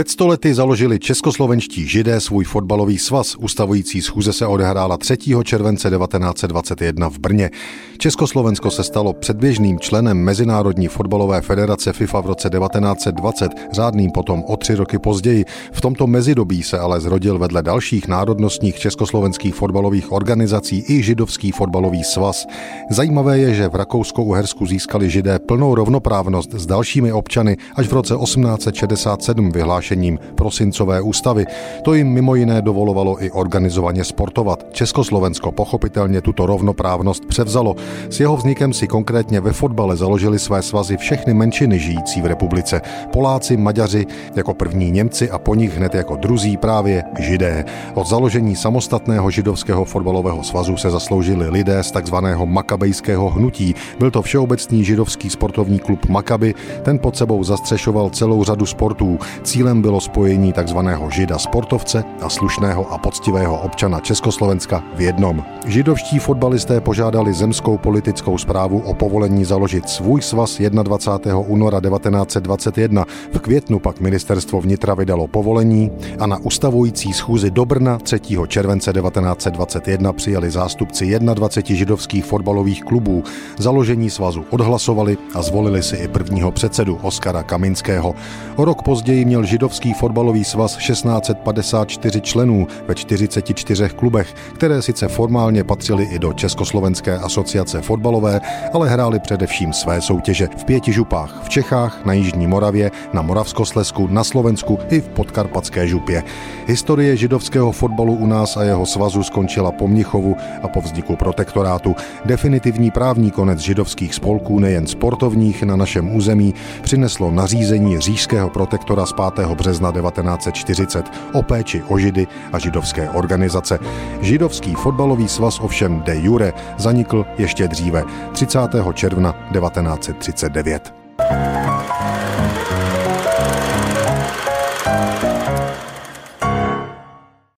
Před stolety založili českoslovenští židé svůj fotbalový svaz. Ustavující schůze se odehrála 3. července 1921 v Brně. Československo se stalo předběžným členem Mezinárodní fotbalové federace FIFA v roce 1920, řádným potom o tři roky později. V tomto mezidobí se ale zrodil vedle dalších národnostních československých fotbalových organizací i židovský fotbalový svaz. Zajímavé je, že v Rakouskou-Uhersku získali židé plnou rovnoprávnost s dalšími občany až v roce 1867 vyhlášení vyhlášením prosincové ústavy. To jim mimo jiné dovolovalo i organizovaně sportovat. Československo pochopitelně tuto rovnoprávnost převzalo. S jeho vznikem si konkrétně ve fotbale založili své svazy všechny menšiny žijící v republice. Poláci, Maďaři, jako první Němci a po nich hned jako druzí právě Židé. Od založení samostatného židovského fotbalového svazu se zasloužili lidé z takzvaného makabejského hnutí. Byl to všeobecný židovský sportovní klub Makaby, ten pod sebou zastřešoval celou řadu sportů. Cílem Bylo spojení takzvaného žida sportovce a slušného a poctivého občana Československa v jednom. Židovští fotbalisté požádali zemskou politickou zprávu o povolení založit svůj svaz 21. února 1921. V květnu pak ministerstvo vnitra vydalo povolení a na ustavující schůzi do Brna 3. července 1921 přijeli zástupci 21 židovských fotbalových klubů. Založení svazu odhlasovali a zvolili si i prvního předsedu Oskara Kaminského. O rok později měl židovský fotbalový svaz 1654 členů ve 44 klubech, které sice formálně patřily i do Československé asociace fotbalové, ale hráli především své soutěže v pěti župách v Čechách, na Jižní Moravě, na Moravskoslesku, na Slovensku i v podkarpatské župě. Historie židovského fotbalu u nás a jeho svazu skončila po Mnichovu a po vzniku protektorátu. Definitivní právní konec židovských spolků, nejen sportovních, na našem území přineslo nařízení říšského protektora z 5 března 1940 o péči o židy a židovské organizace. Židovský fotbalový svaz ovšem de jure zanikl ještě dříve 30. června 1939.